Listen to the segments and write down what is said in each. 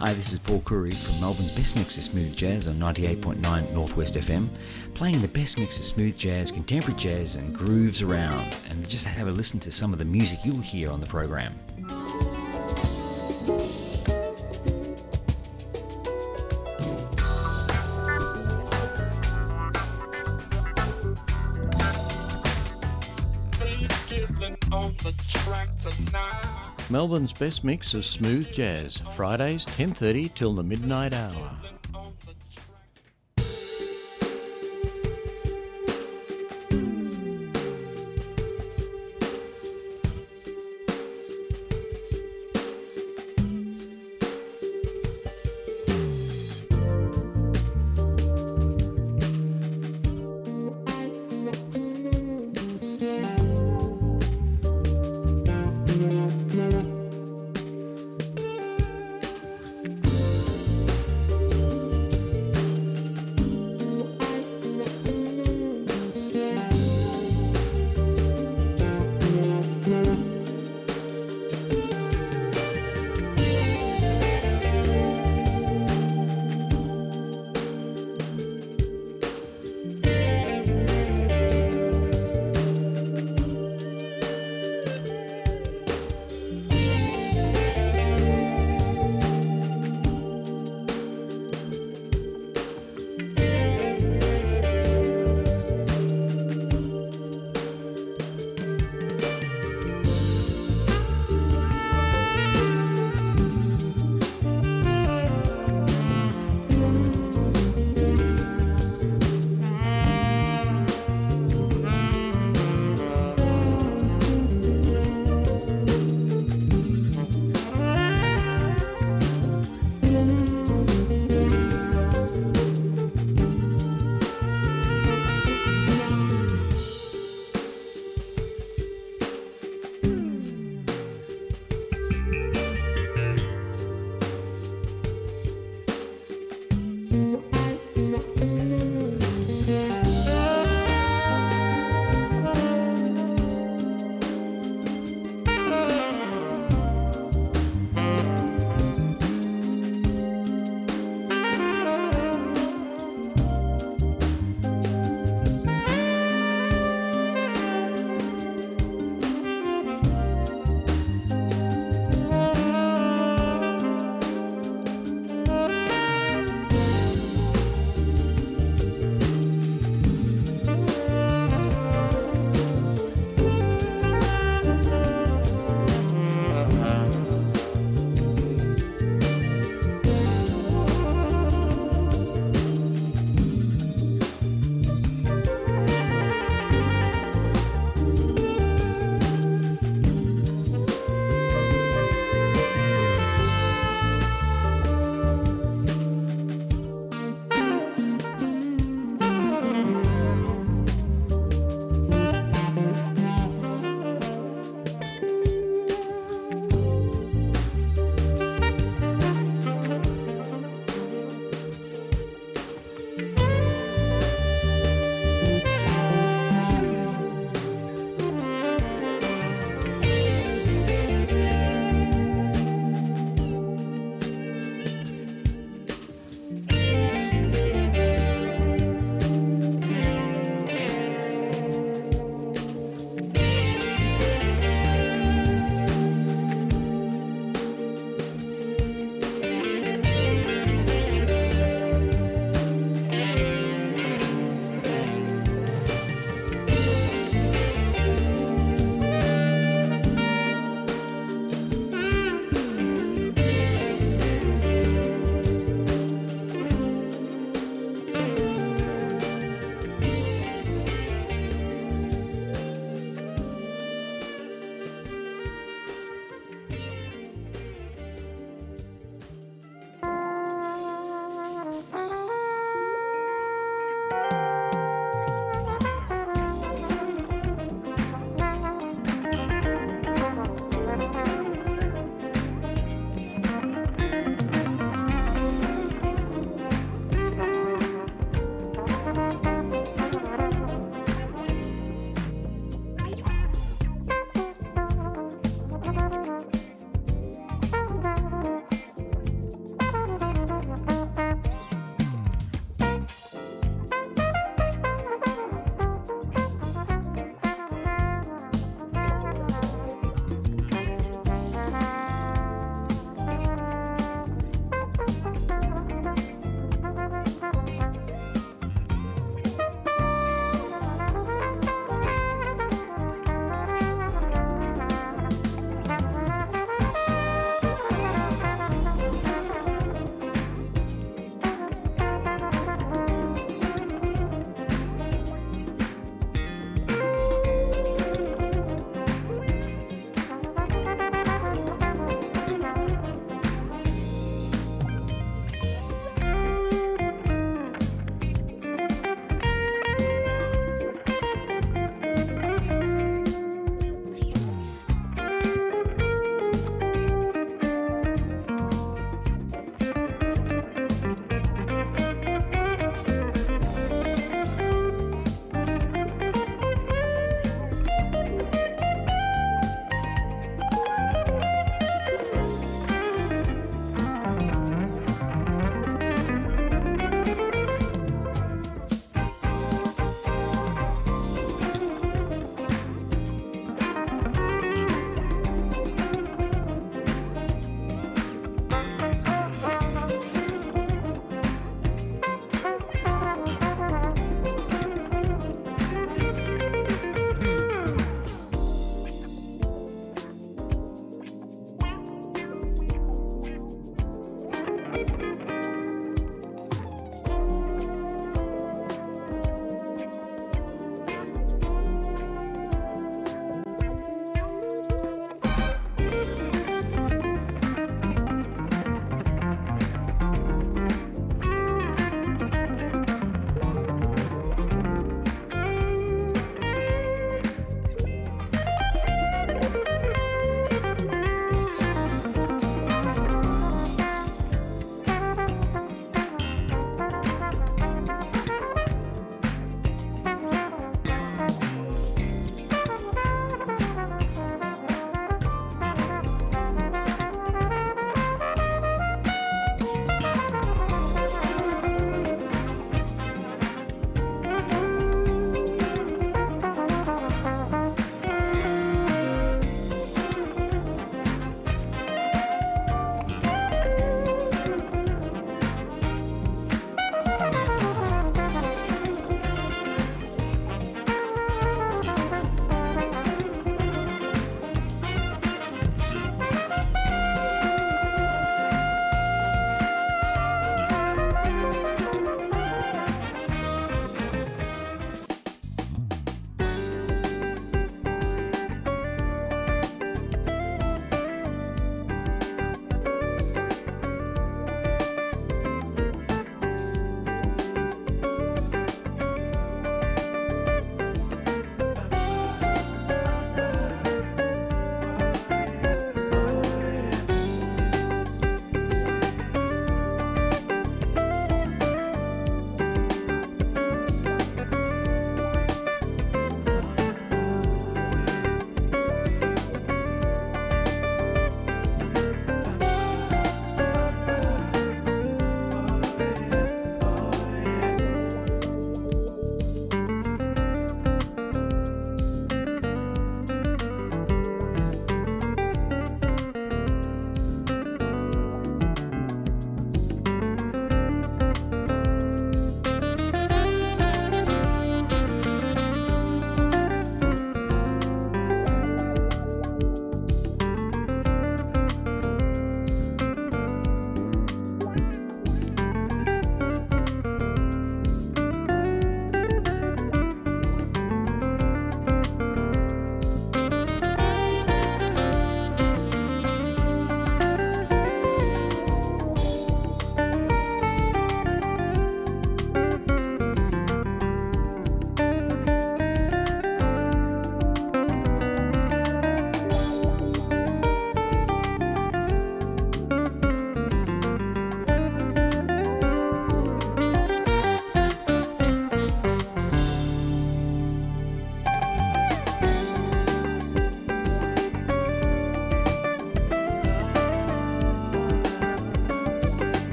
Hi, this is Paul Curry from Melbourne's best mix of smooth jazz on 98.9 Northwest FM, playing the best mix of smooth jazz, contemporary jazz, and grooves around. And just have a listen to some of the music you'll hear on the program. Melbourne's best mix of smooth jazz, Fridays 10:30 till the midnight hour.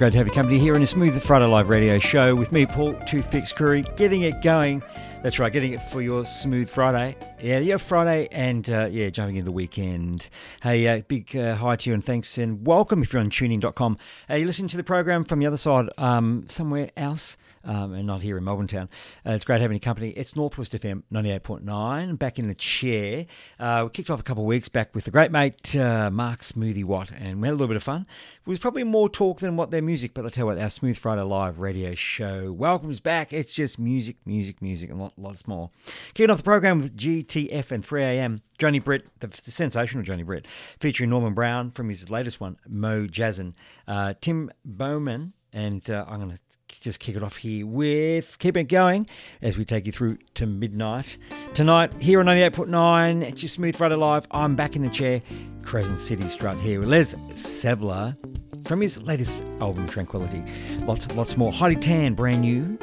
Great to have you company here on a Smooth Friday Live radio show with me, Paul Toothpicks Curry, getting it going. That's right, getting it for your Smooth Friday. Yeah, yeah, Friday and uh, yeah, jumping into the weekend. Hey, uh, big uh, hi to you and thanks and welcome if you're on tunein.com. Hey, you listen to the program from the other side, um, somewhere else um, and not here in Melbourne town. Uh, it's great having you company. It's Northwest FM 98.9, back in the chair. Uh, we kicked off a couple of weeks back with the great mate uh, Mark Smoothie Watt, and we had a little bit of fun. It was probably more talk than what their music, but I tell you what, our Smooth Friday Live radio show welcomes back. It's just music, music, music, and lots more. Kicking off the program with GTF and 3am. Johnny Britt, the, sensational Johnny Britt, featuring Norman Brown from his latest one, Mo Jazzin, uh, Tim Bowman, and uh, I'm going to just kick it off here with keep it going as we take you through to midnight. Tonight, here on 98.9, it's your Smooth Friday Live. I'm back in the chair, Crescent City Strut here with Les Sabler from his latest album, Tranquility. Lots, lots more. Heidi Tan, brand new.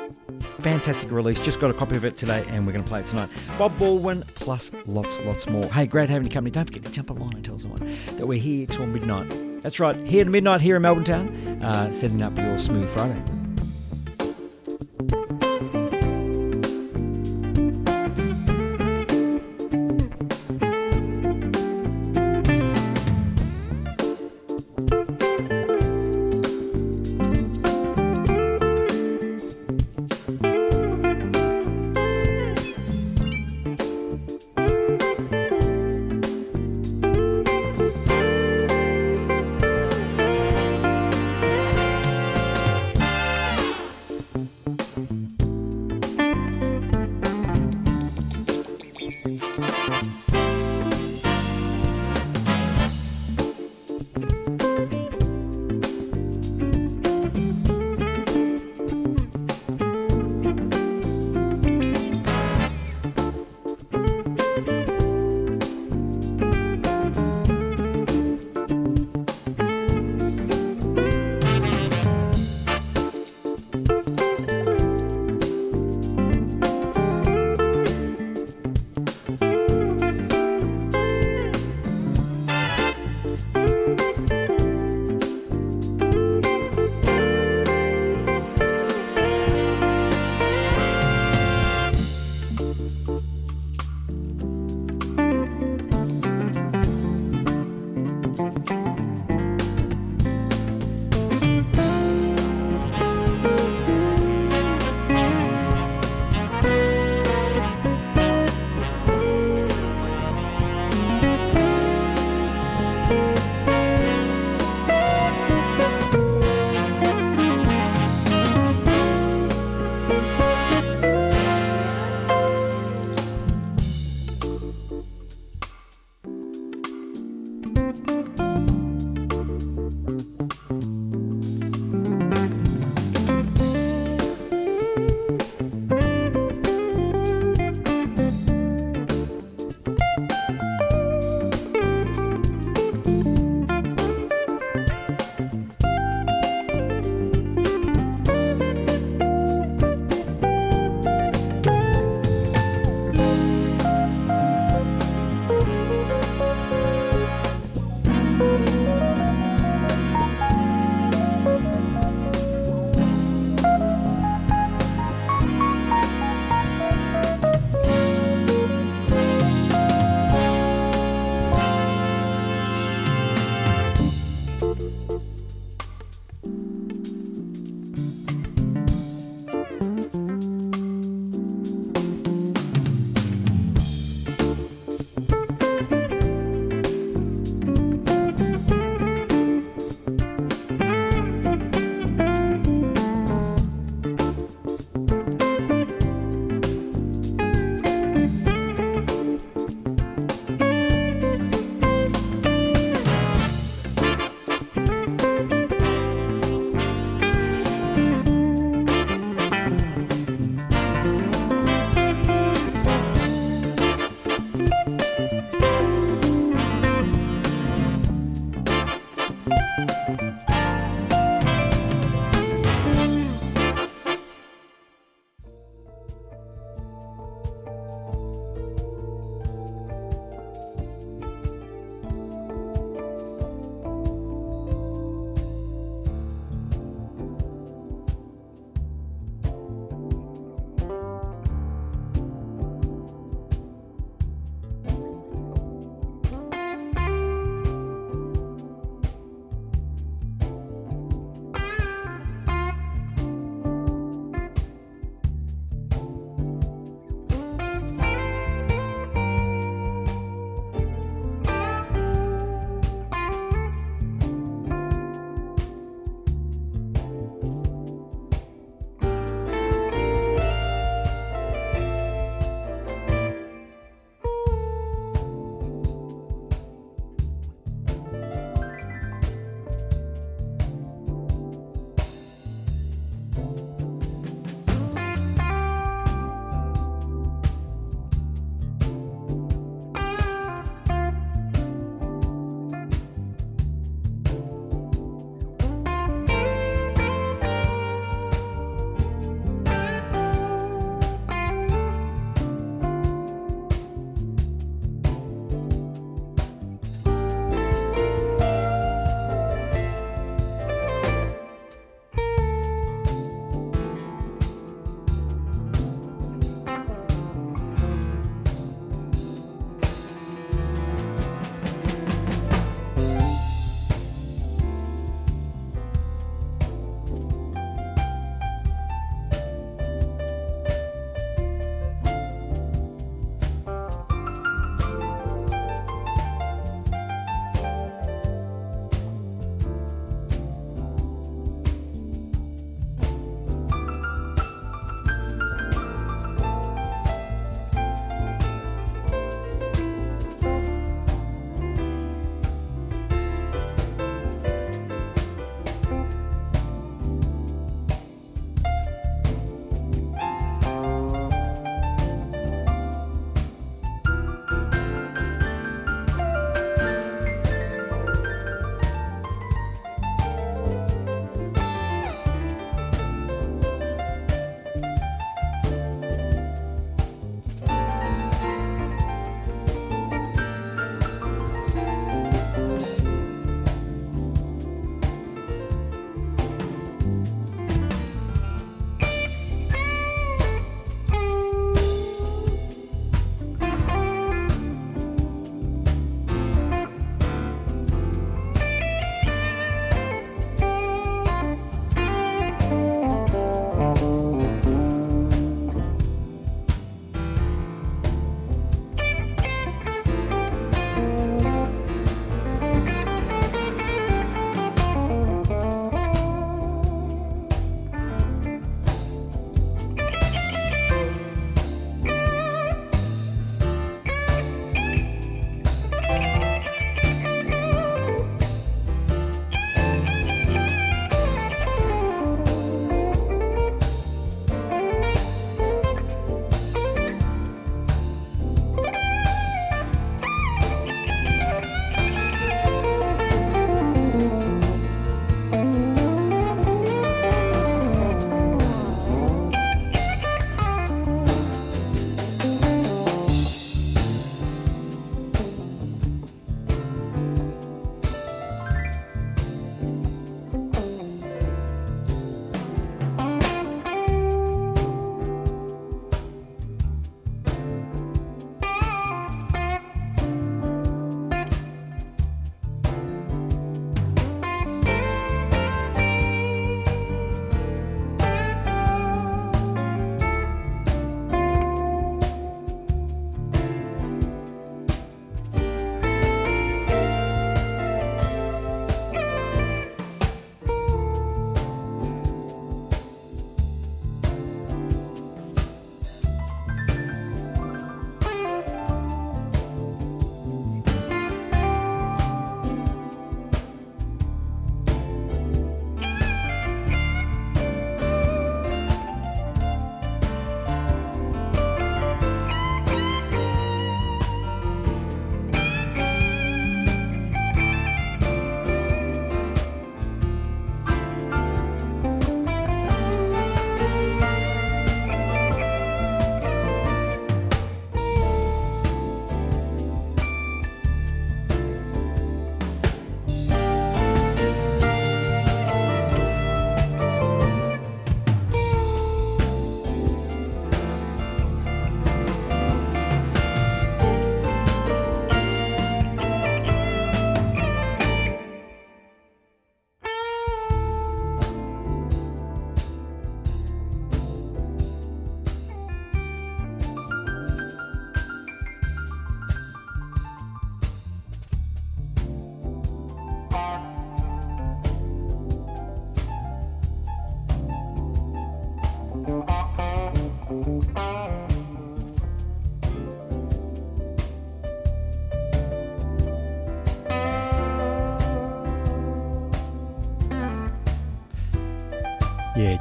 Fantastic release. Just got a copy of it today and we're going to play it tonight. Bob Baldwin, plus lots, lots more. Hey, great having you company. Don't forget to jump along and tell someone that we're here till midnight. That's right, here at midnight here in Melbourne Town, uh, setting up your Smooth Friday.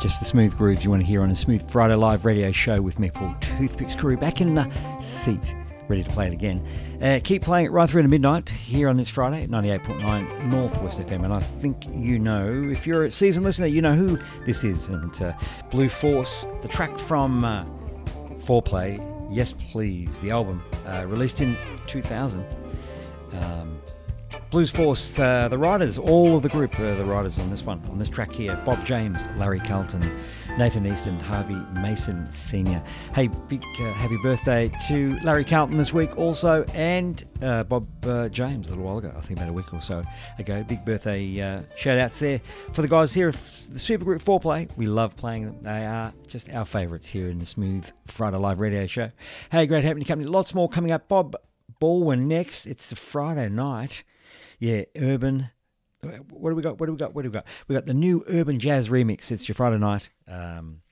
Just the smooth grooves you want to hear on a Smooth Friday Live radio show with me, Paul Toothpicks Curry, back in the seat, ready to play it again. Uh, keep playing it right through to midnight here on this Friday at 98.9 Northwest FM. And I think you know, if you're a season listener, you know who this is. And uh, Blues Force, the track from uh, Fourplay, Yes Please, the album, uh, released in 2000. Um, Blues Force, uh, the writers, all of the group, uh, the writers on this one, on this track here Bob James, Larry Carlton, Nathan East, and Harvey Mason Sr. Hey, big uh, happy birthday to Larry Carlton this week also, and uh, Bob uh, James a little while ago, I think about a week or so ago. Big birthday uh, shout outs there for the guys here the Supergroup Fourplay. We love playing them, they are just our favourites here in the Smooth Friday Live radio show. Hey, great having you company. Lots more coming up. Bob Baldwin next. It's the Friday night yeah, urban. What do we got? What do we got? What do we got? We got the new urban jazz remix. It's your Friday night um,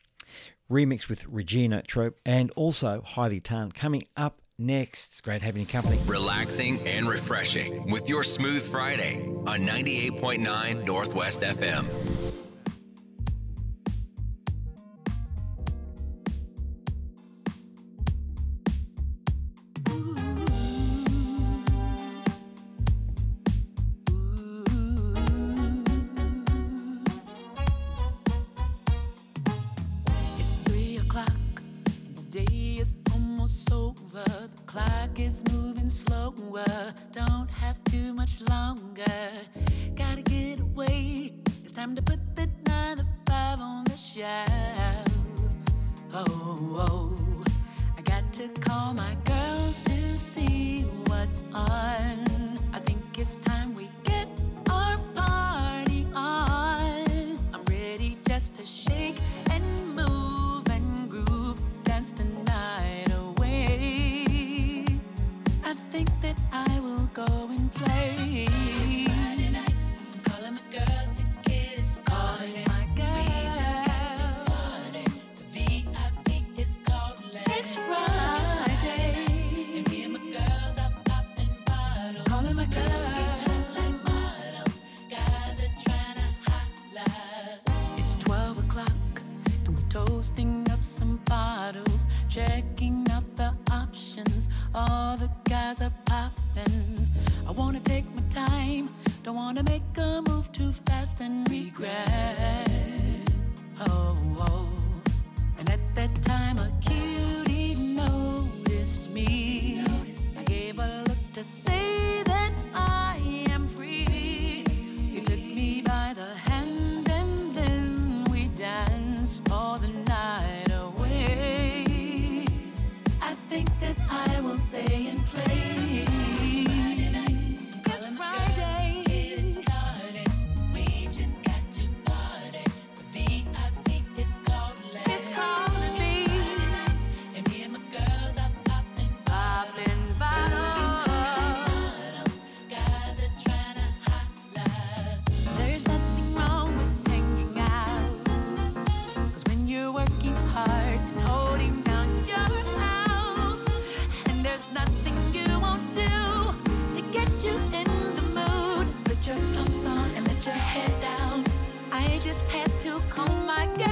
remix with Regina Troupe and also Heidi Tan coming up next. It's great having you company. Relaxing and refreshing with your Smooth Friday on 98.9 Northwest FM. newer. Don't have too much longer. Gotta get away. It's time to put the nine to five on the shelf. Oh, oh, I got to call my girls to see what's on. I think it's time we get our party on. I'm ready just to shake and move and groove, dance the night. go and play. Up some bottles, checking out the options. All the guys are popping. I wanna take my time, don't wanna make a move too fast and regret. Oh, oh. and at that time a cutie noticed me. I gave a look to say come my guest.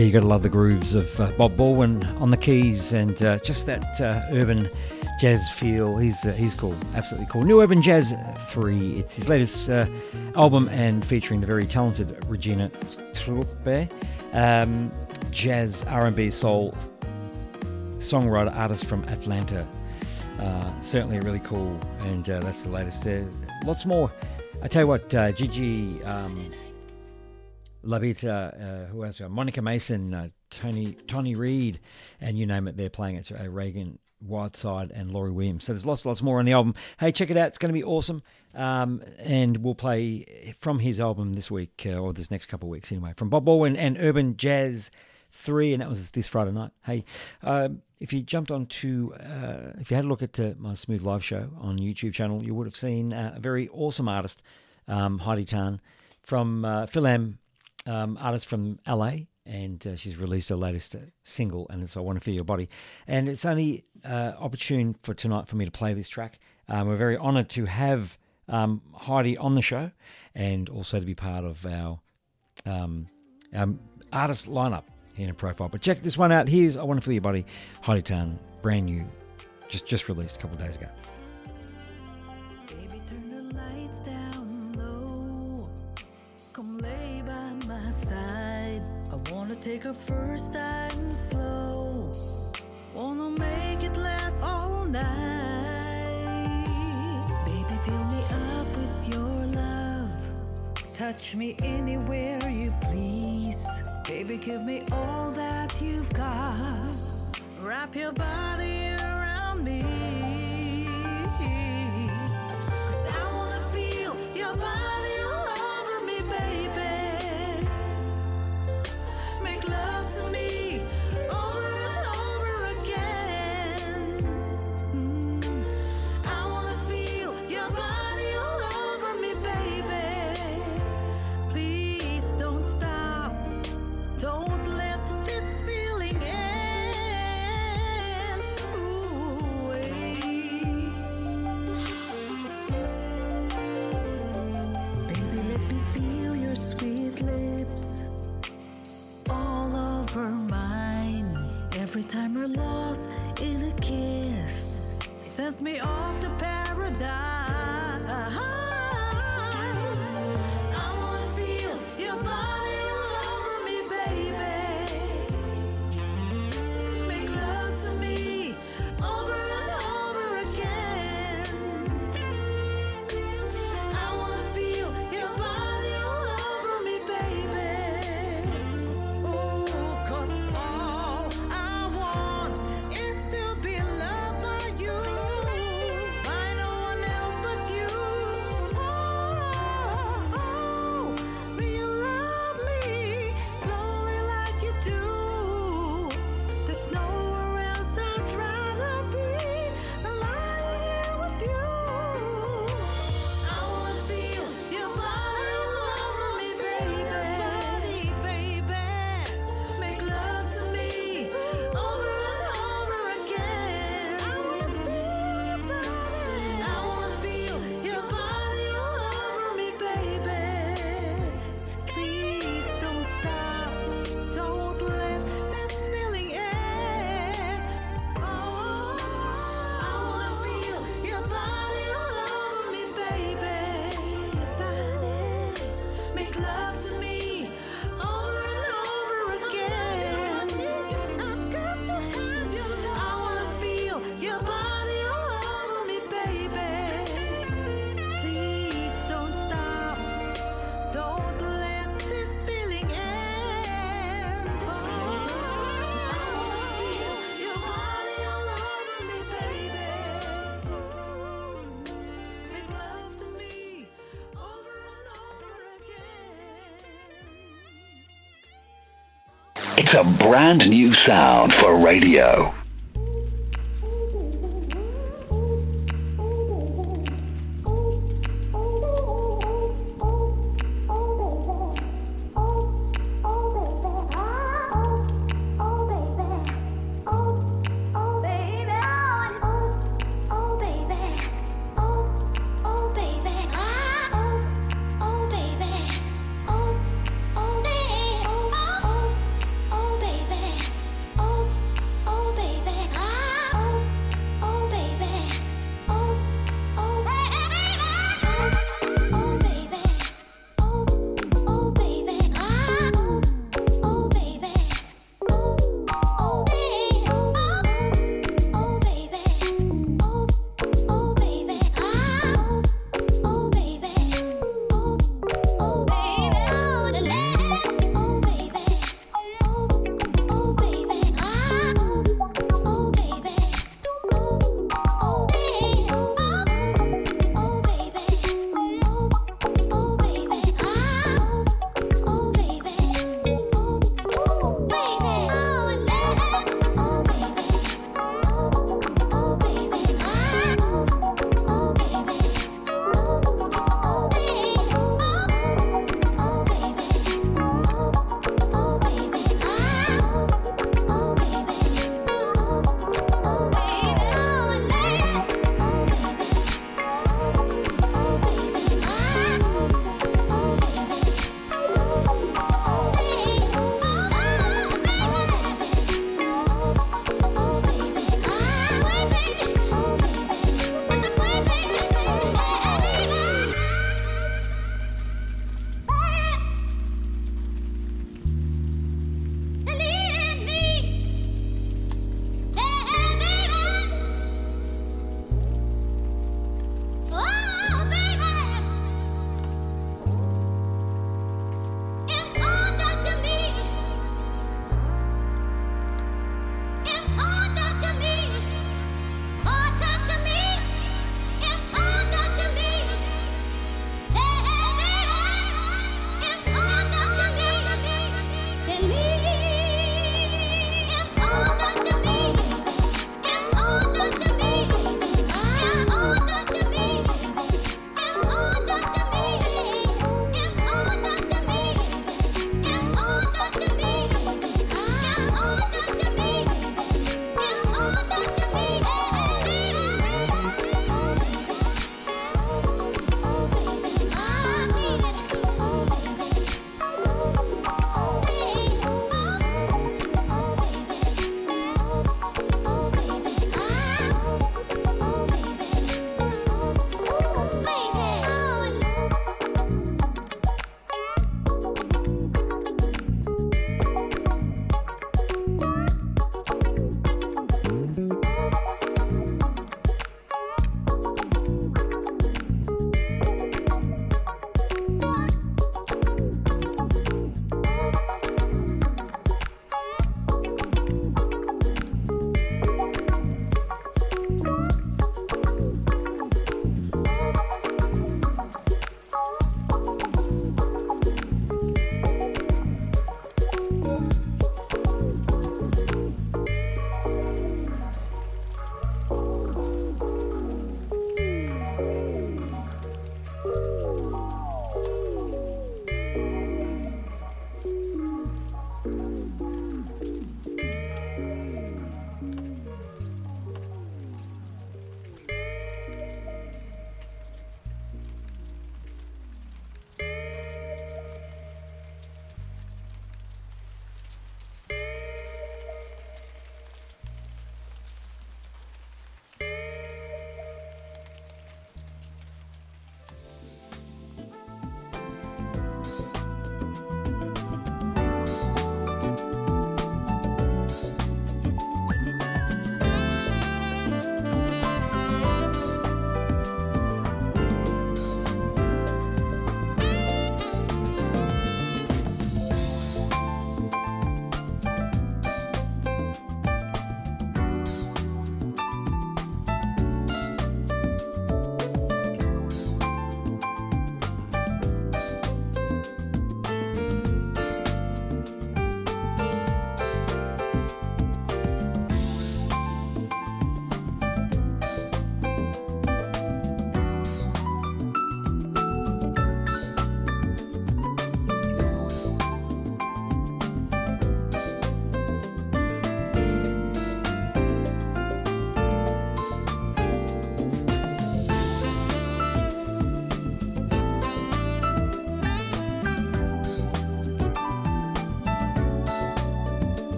Yeah, you got to love the grooves of uh, Bob Baldwin on the keys and uh, just that uh, urban jazz feel. He's uh, he's cool, absolutely cool. New Urban Jazz Three. It's his latest uh, album and featuring the very talented Regina Troupe, um, jazz R&B soul songwriter artist from Atlanta. Uh, certainly really cool, and that's the latest. lots more. I tell you what, Gigi. Um, Labita, uh, who else? Monica Mason, uh, Tony Tony Reed, and you name it, they're playing it. Uh, Ragan Whiteside and Laurie Williams. So there's lots, lots more on the album. Hey, check it out. It's going to be awesome. Um, and we'll play from his album this week, uh, or this next couple of weeks anyway, from Bob Baldwin and Urban Jazz 3, and that was this Friday night. Hey, uh, if you jumped on to, uh, if you had a look at uh, my Smooth Live show on YouTube channel, you would have seen uh, a very awesome artist, um, Heidi Tan, from uh, Phil M um, artist from LA, and uh, she's released her latest uh, single, and it's "I Want to Feel Your Body." And it's only uh, opportune for tonight for me to play this track. Um, we're very honoured to have um, Heidi on the show, and also to be part of our, um, our artist lineup here in a profile. But check this one out. Here's "I Want to Feel Your Body," Heidi Tan, brand new, just just released a couple days ago. Take her first time slow. Wanna make it last all night. Baby, fill me up with your love. Touch me anywhere you please. Baby, give me all that you've got. Wrap your body around me. time we're me off to It's a brand new sound for radio.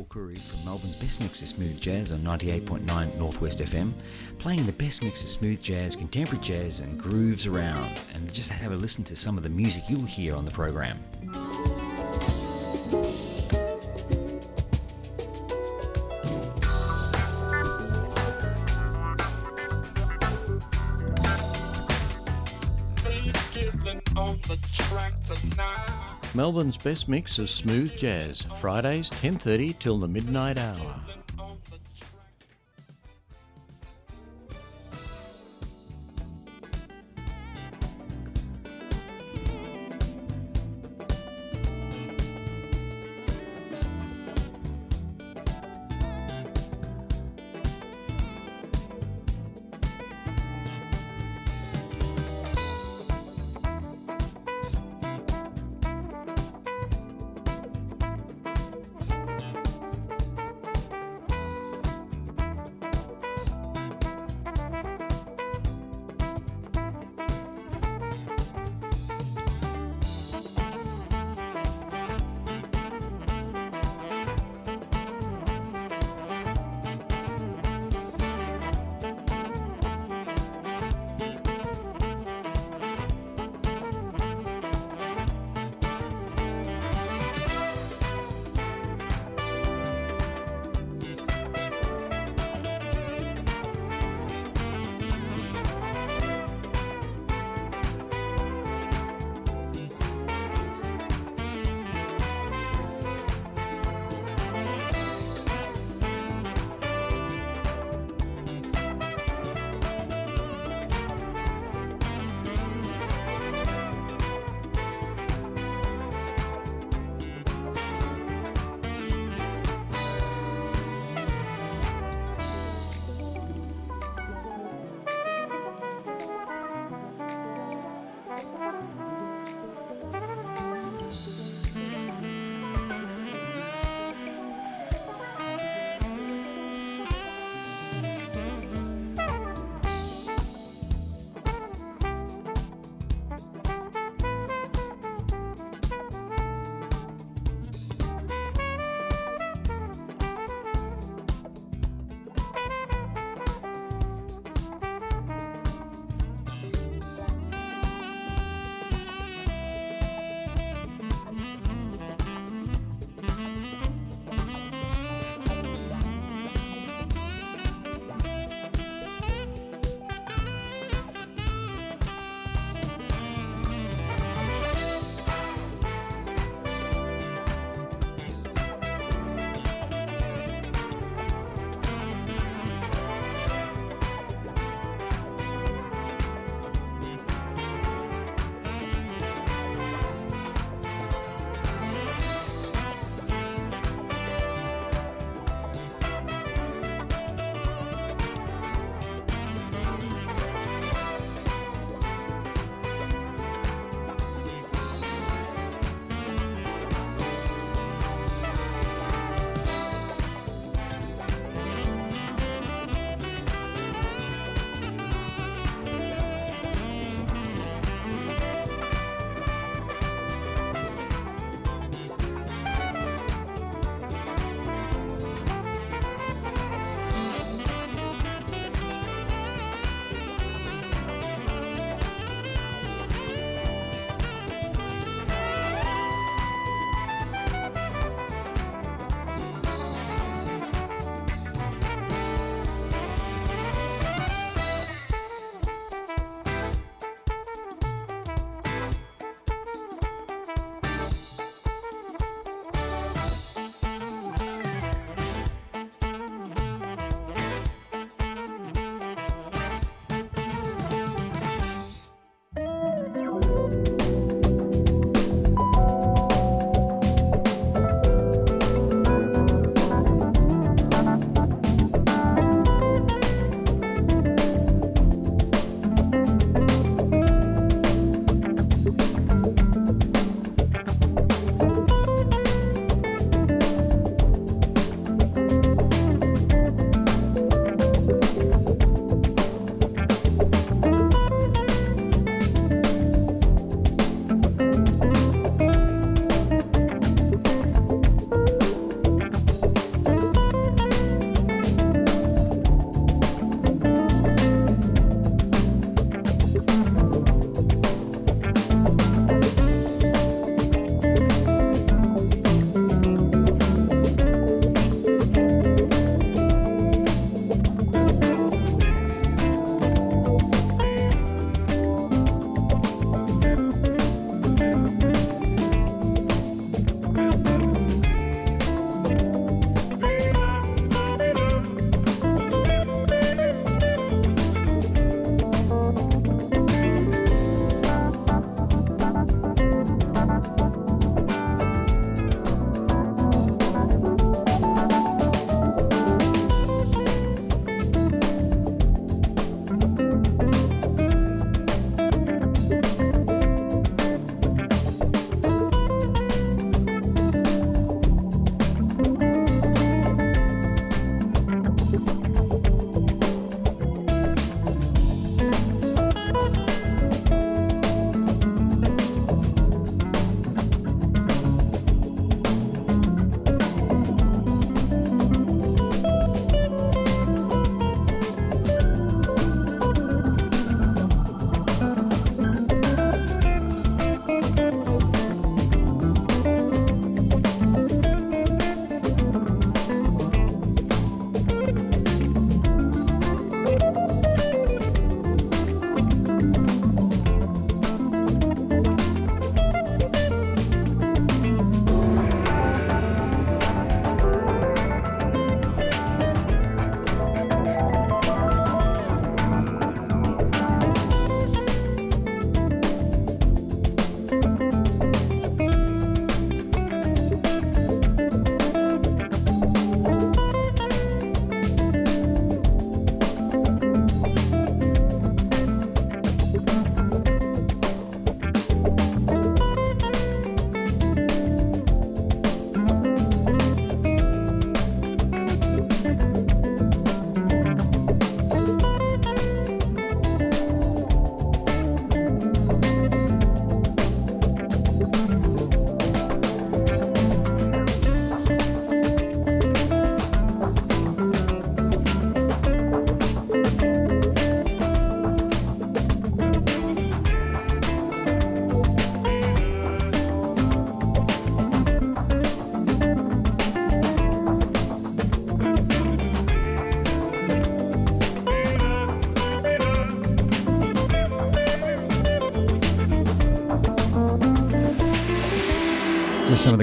Paul Curry from Melbourne's best mix of smooth jazz on 98.9 Northwest FM, playing the best mix of smooth jazz, contemporary jazz, and grooves around. And just have a listen to some of the music you'll hear on the program. Melbourne's best mix of smooth jazz, Fridays 10:30 till the midnight hour.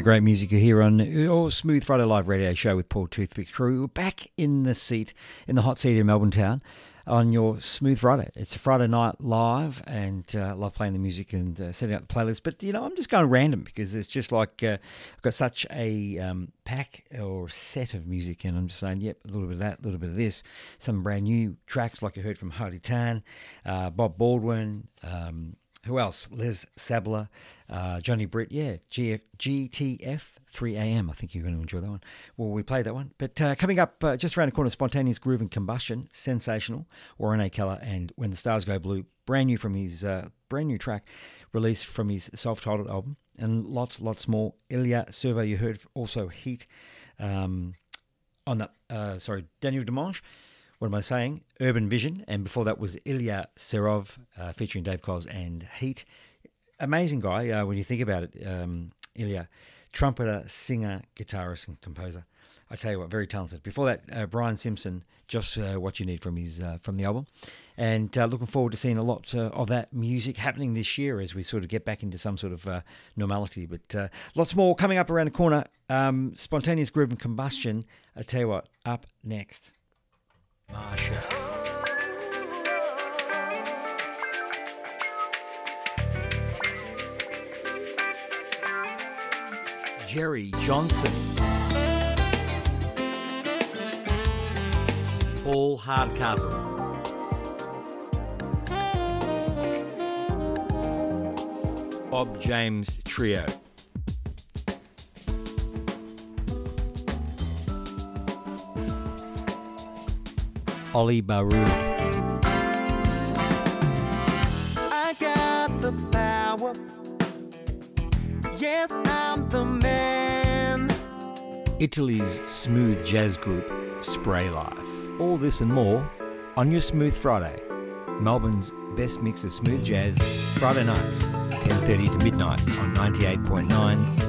Great music you hear on your Smooth Friday Live radio show with Paul Toothpick Curry. We're back in the seat, in the hot seat in Melbourne Town on your Smooth Friday. It's a Friday night live and uh, love playing the music and uh, setting up the playlist. But, you know, I'm just going random because it's just like uh, I've got such a um, pack or set of music and I'm just saying, yep, a little bit of that, a little bit of this. Some brand new tracks like you heard from Hardy Tan, uh, Bob Baldwin, um, who else? Les Sabler, uh, Johnny Britt, yeah, GF, GTF 3am. I think you're going to enjoy that one. Well, we played that one. But uh, coming up uh, just around the corner, Spontaneous Groove and Combustion, Sensational, Warren A. Keller, and When the Stars Go Blue, brand new from his uh, brand new track released from his self titled album, and lots, lots more. Ilya Serov, you heard also Heat um, on that, uh, sorry, Daniel Dimanche what am I saying? Urban Vision, and before that was Ilya Serov uh, featuring Dave Coles and Heat. Amazing guy uh, when you think about it, um, Ilya, trumpeter, singer, guitarist, and composer. I tell you what, very talented. Before that, uh, Brian Simpson, just uh, what you need from his uh, from the album, and uh, looking forward to seeing a lot of that music happening this year as we sort of get back into some sort of normality. But lots more coming up around the corner. Um, spontaneous groove and combustion. I tell you what, up next. Marsha. Jerry Johnson. Paul Hardcastle. Bob James Trio. Ollie Baru. I got the power. Yes, I'm the man. Italy's smooth jazz group Spray Life. All this and more on your Smooth Friday. Melbourne's best mix of smooth jazz, Friday nights, 10.30 to midnight on 98.9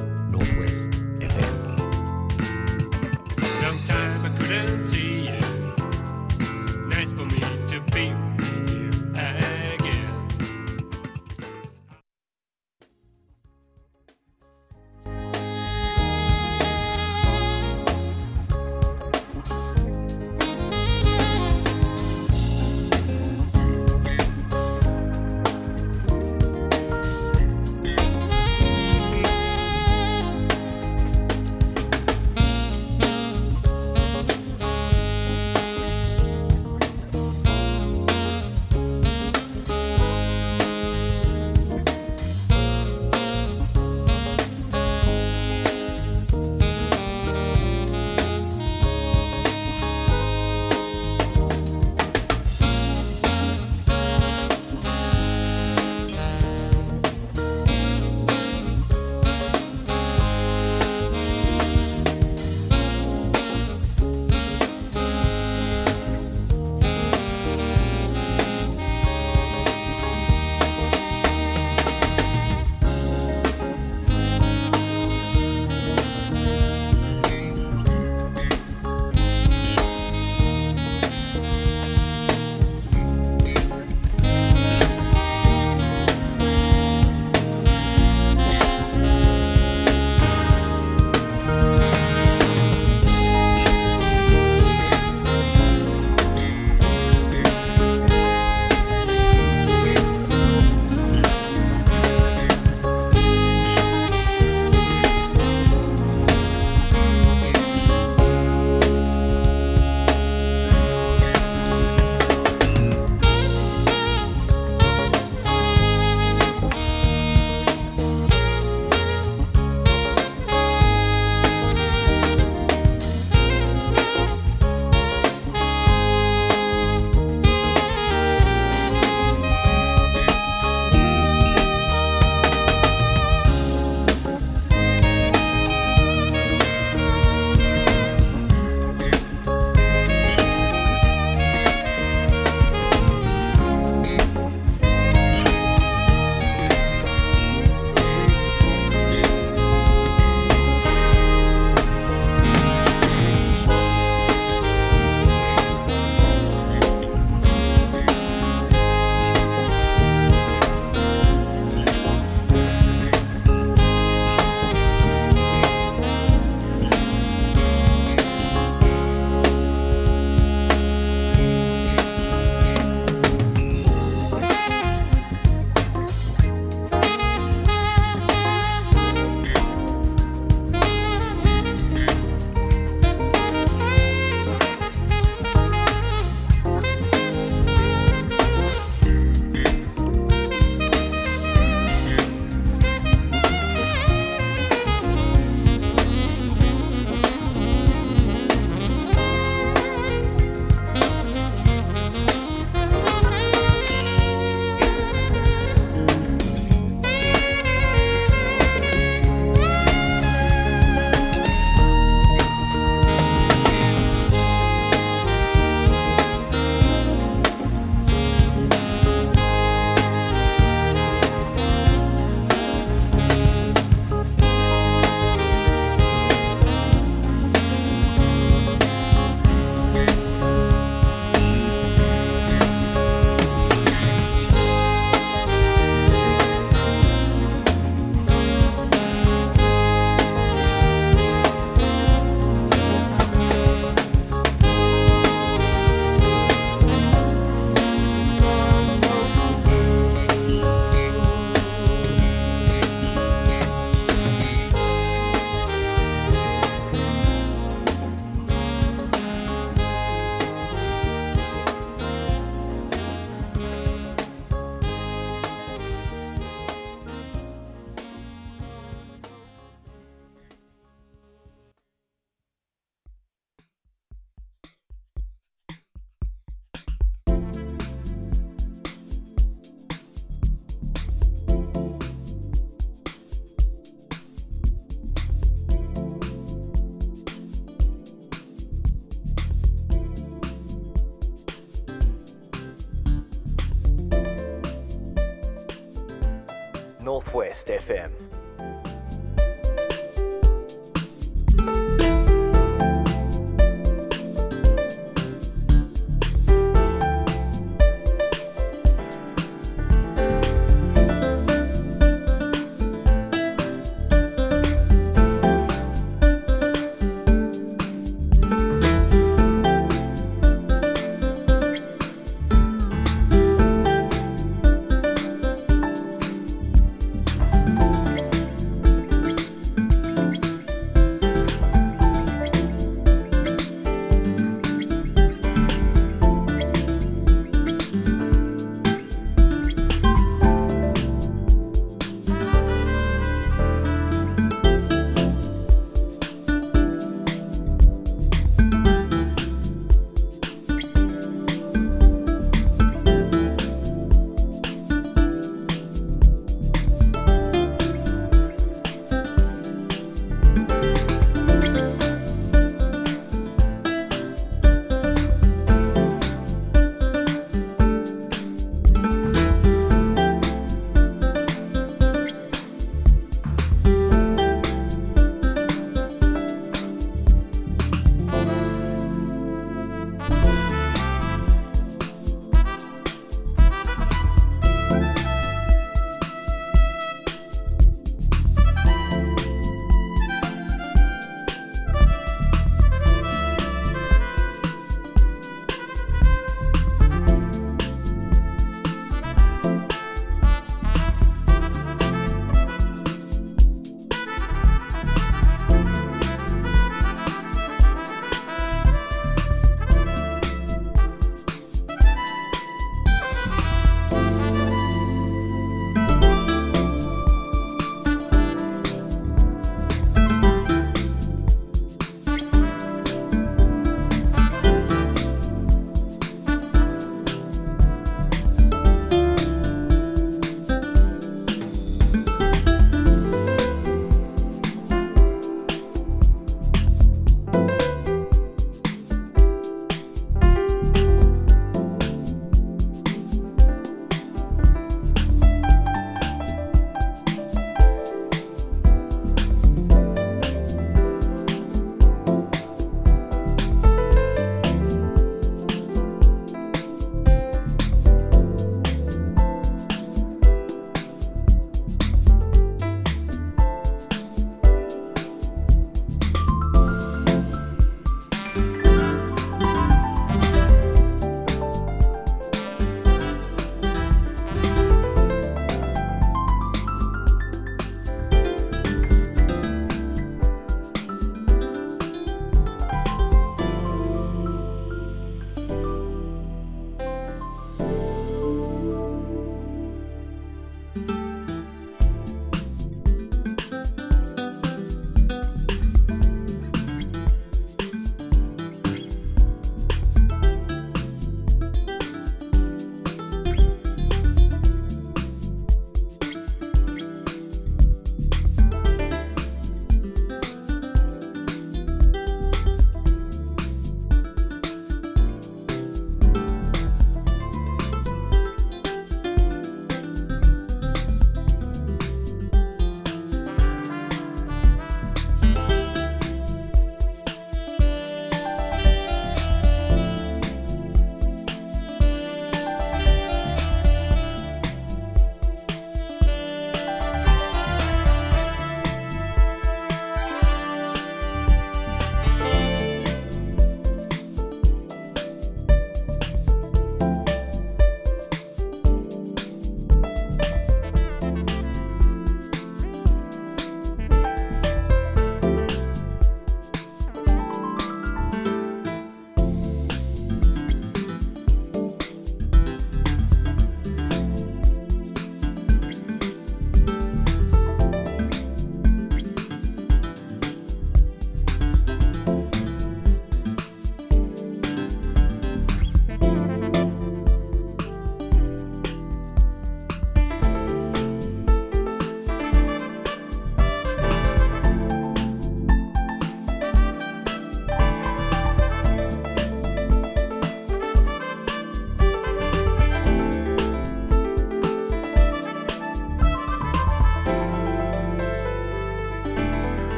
Northwest FM.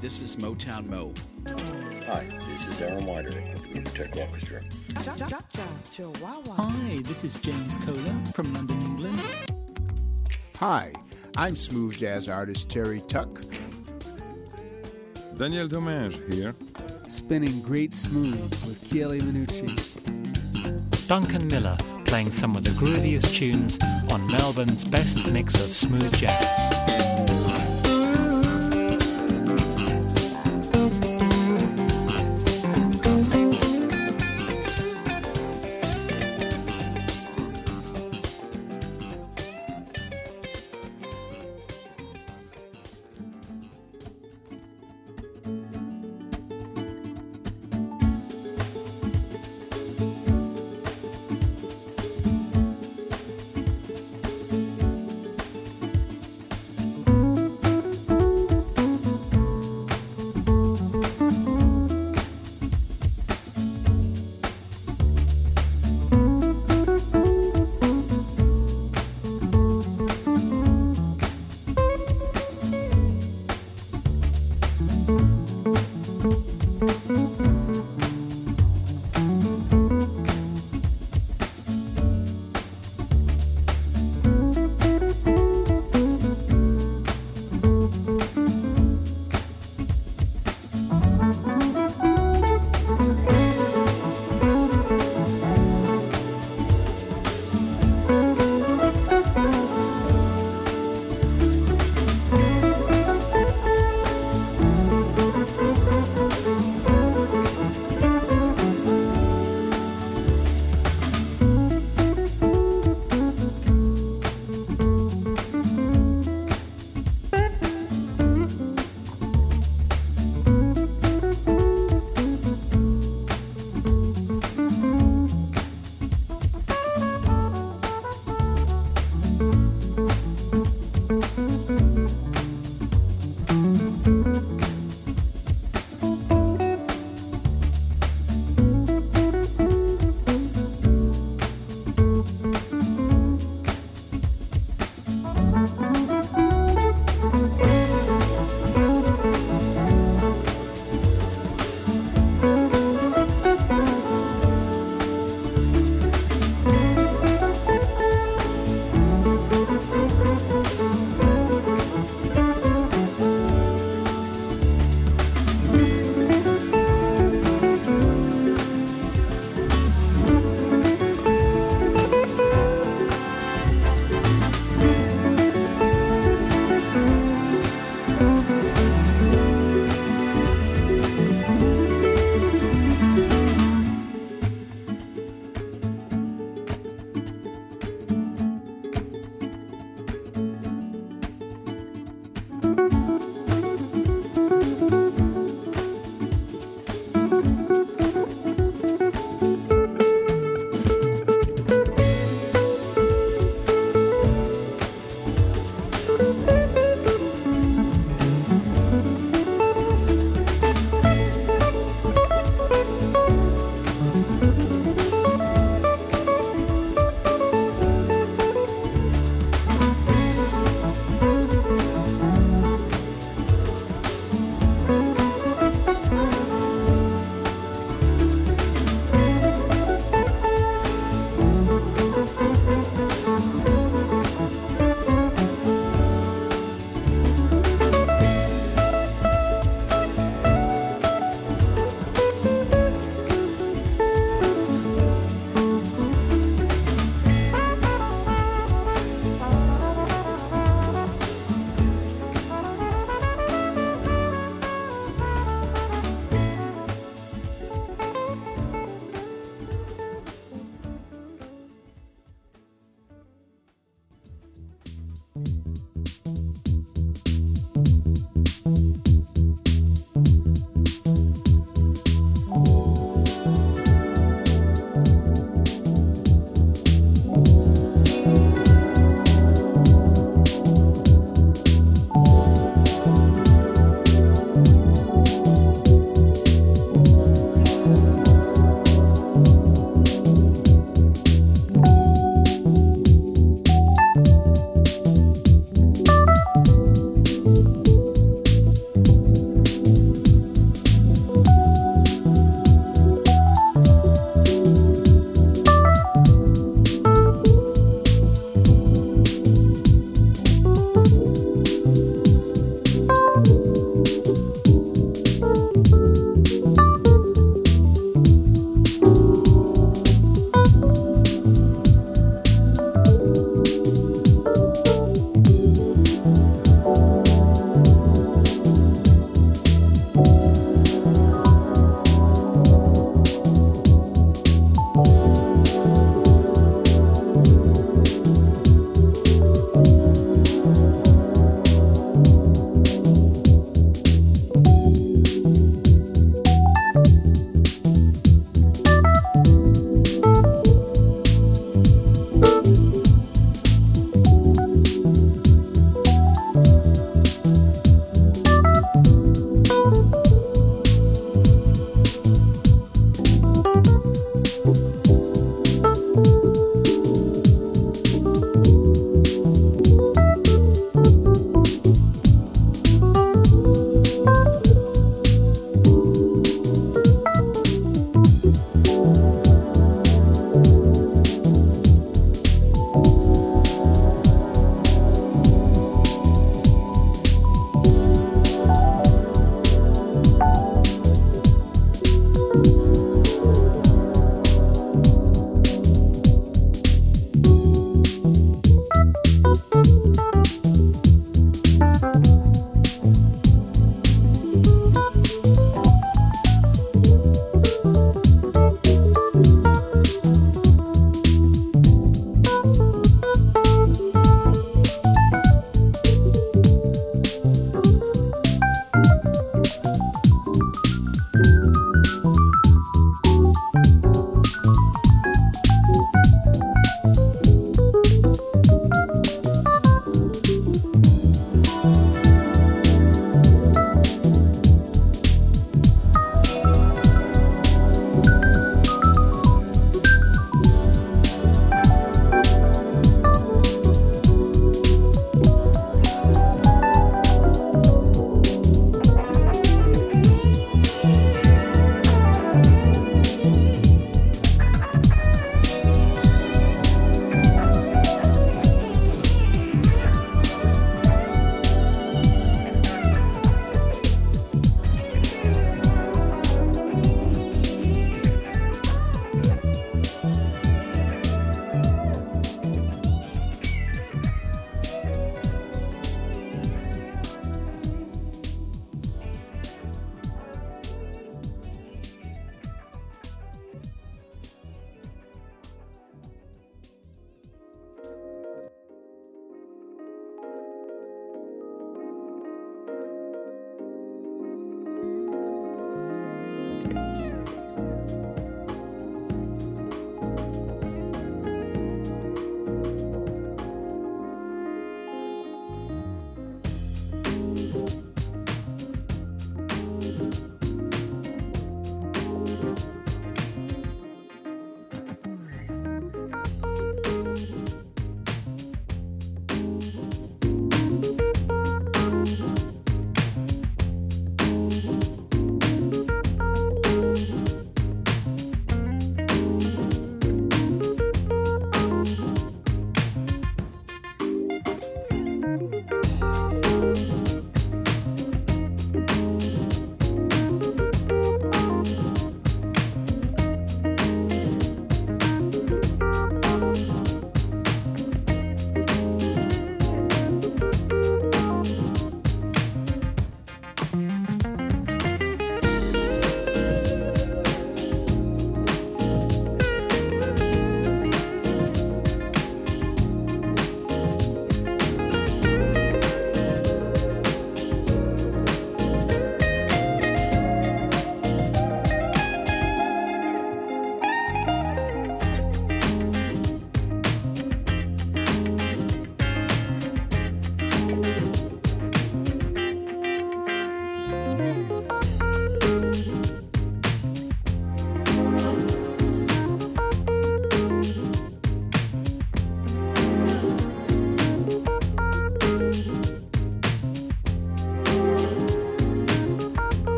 This is Motown Mo. Hi, this is Aaron Wider of the Ubertech Orchestra. Hi, this is James Kohler from London, England. Hi, I'm smooth jazz artist Terry Tuck. Daniel Domingue here. Spinning great smooth with Chieli Minucci. Duncan Miller playing some of the grooviest tunes on Melbourne's best mix of smooth jazz.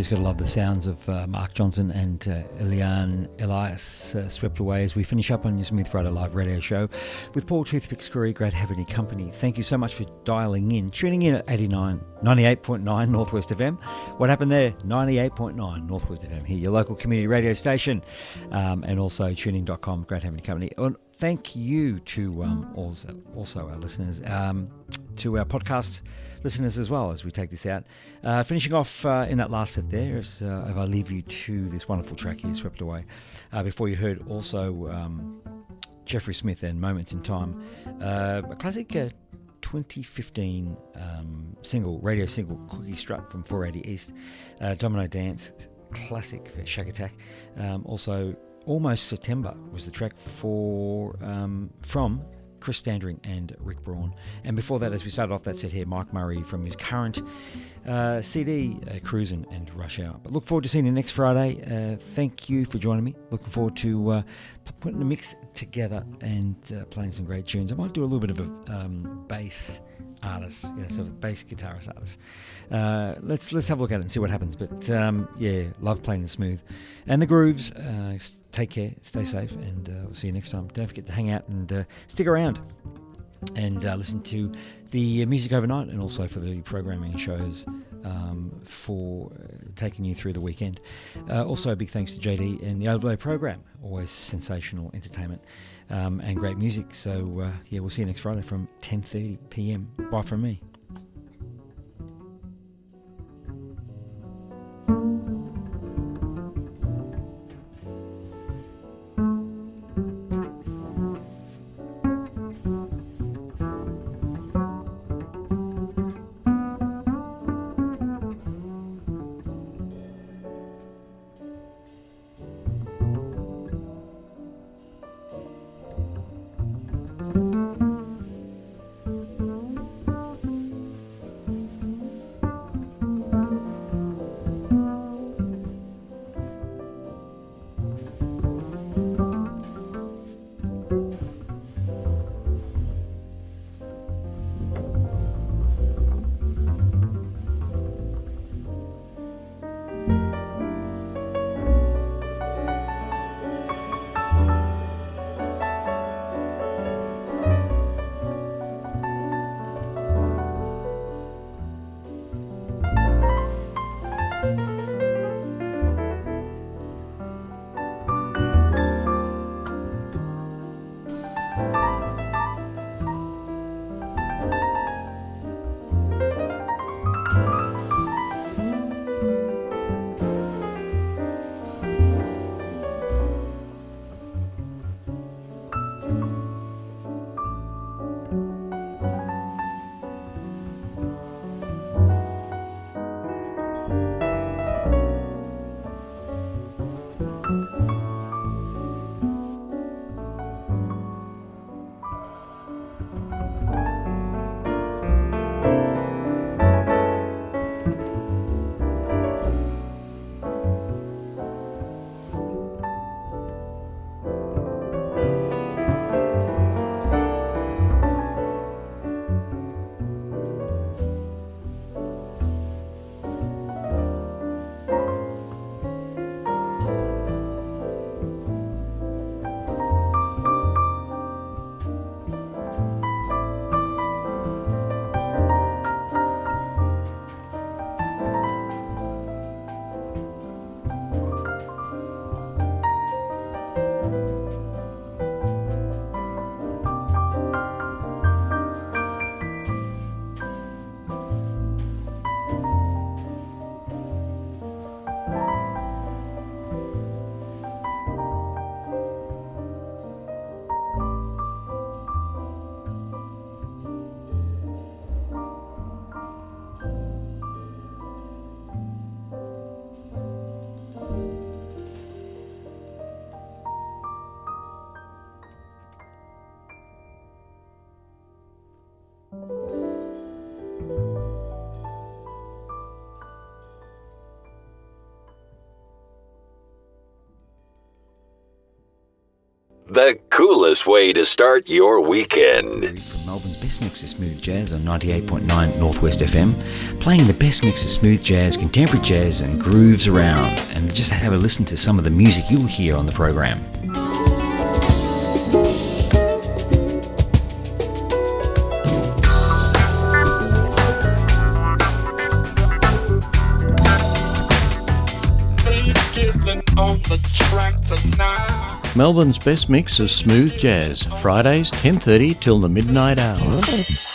Just got to love the sounds of uh, Mark Johnson and uh, Eliane Elias uh, swept away as we finish up on your Smooth Friday Live radio show with Paul Toothpick Screwy, Great having Heavenly Company. Thank you so much for dialing in, tuning in at 89, 98.9 Northwest FM. What happened there? 98.9 Northwest FM here, your local community radio station, um, and also tunein.com, Great having Heavenly Company. Thank you to um, also, also our listeners, um, to our podcast listeners as well as we take this out. Uh, finishing off uh, in that last set there, as, uh, if I leave you to this wonderful track here, Swept Away. Uh, before you heard also um, Jeffrey Smith and Moments in Time, uh, a classic uh, 2015 um, single, radio single, Cookie Strut from 480 East, Domino Dance, classic for Shakatak. Um, also, Almost September was the track for um, from Chris Standring and Rick Braun. And before that, as we started off that set here, Mike Murray from his current uh, CD, uh, Cruising and Rush Hour. But look forward to seeing you next Friday. Uh, thank you for joining me. Looking forward to uh, putting the mix together and uh, playing some great tunes. I might do a little bit of a um, bass artist, you know, sort of bass guitarist artist. Uh, let's let's have a look at it and see what happens. But um, yeah, love playing the smooth and the grooves. Uh, take care, stay safe, and uh, we'll see you next time. Don't forget to hang out and uh, stick around and uh, listen to the music overnight and also for the programming shows um, for uh, taking you through the weekend. Also, a big thanks to JD and the Overlay program. Always sensational entertainment um, and great music. So uh, yeah, we'll see you next Friday from 10:30 p.m. Bye from me. The coolest way to start your weekend. From Melbourne's best mix of smooth jazz on 98.9 Northwest FM, playing the best mix of smooth jazz, contemporary jazz, and grooves around, and just have a listen to some of the music you'll hear on the program. Melbourne's best mix of smooth jazz, Fridays 10:30 till the midnight hour.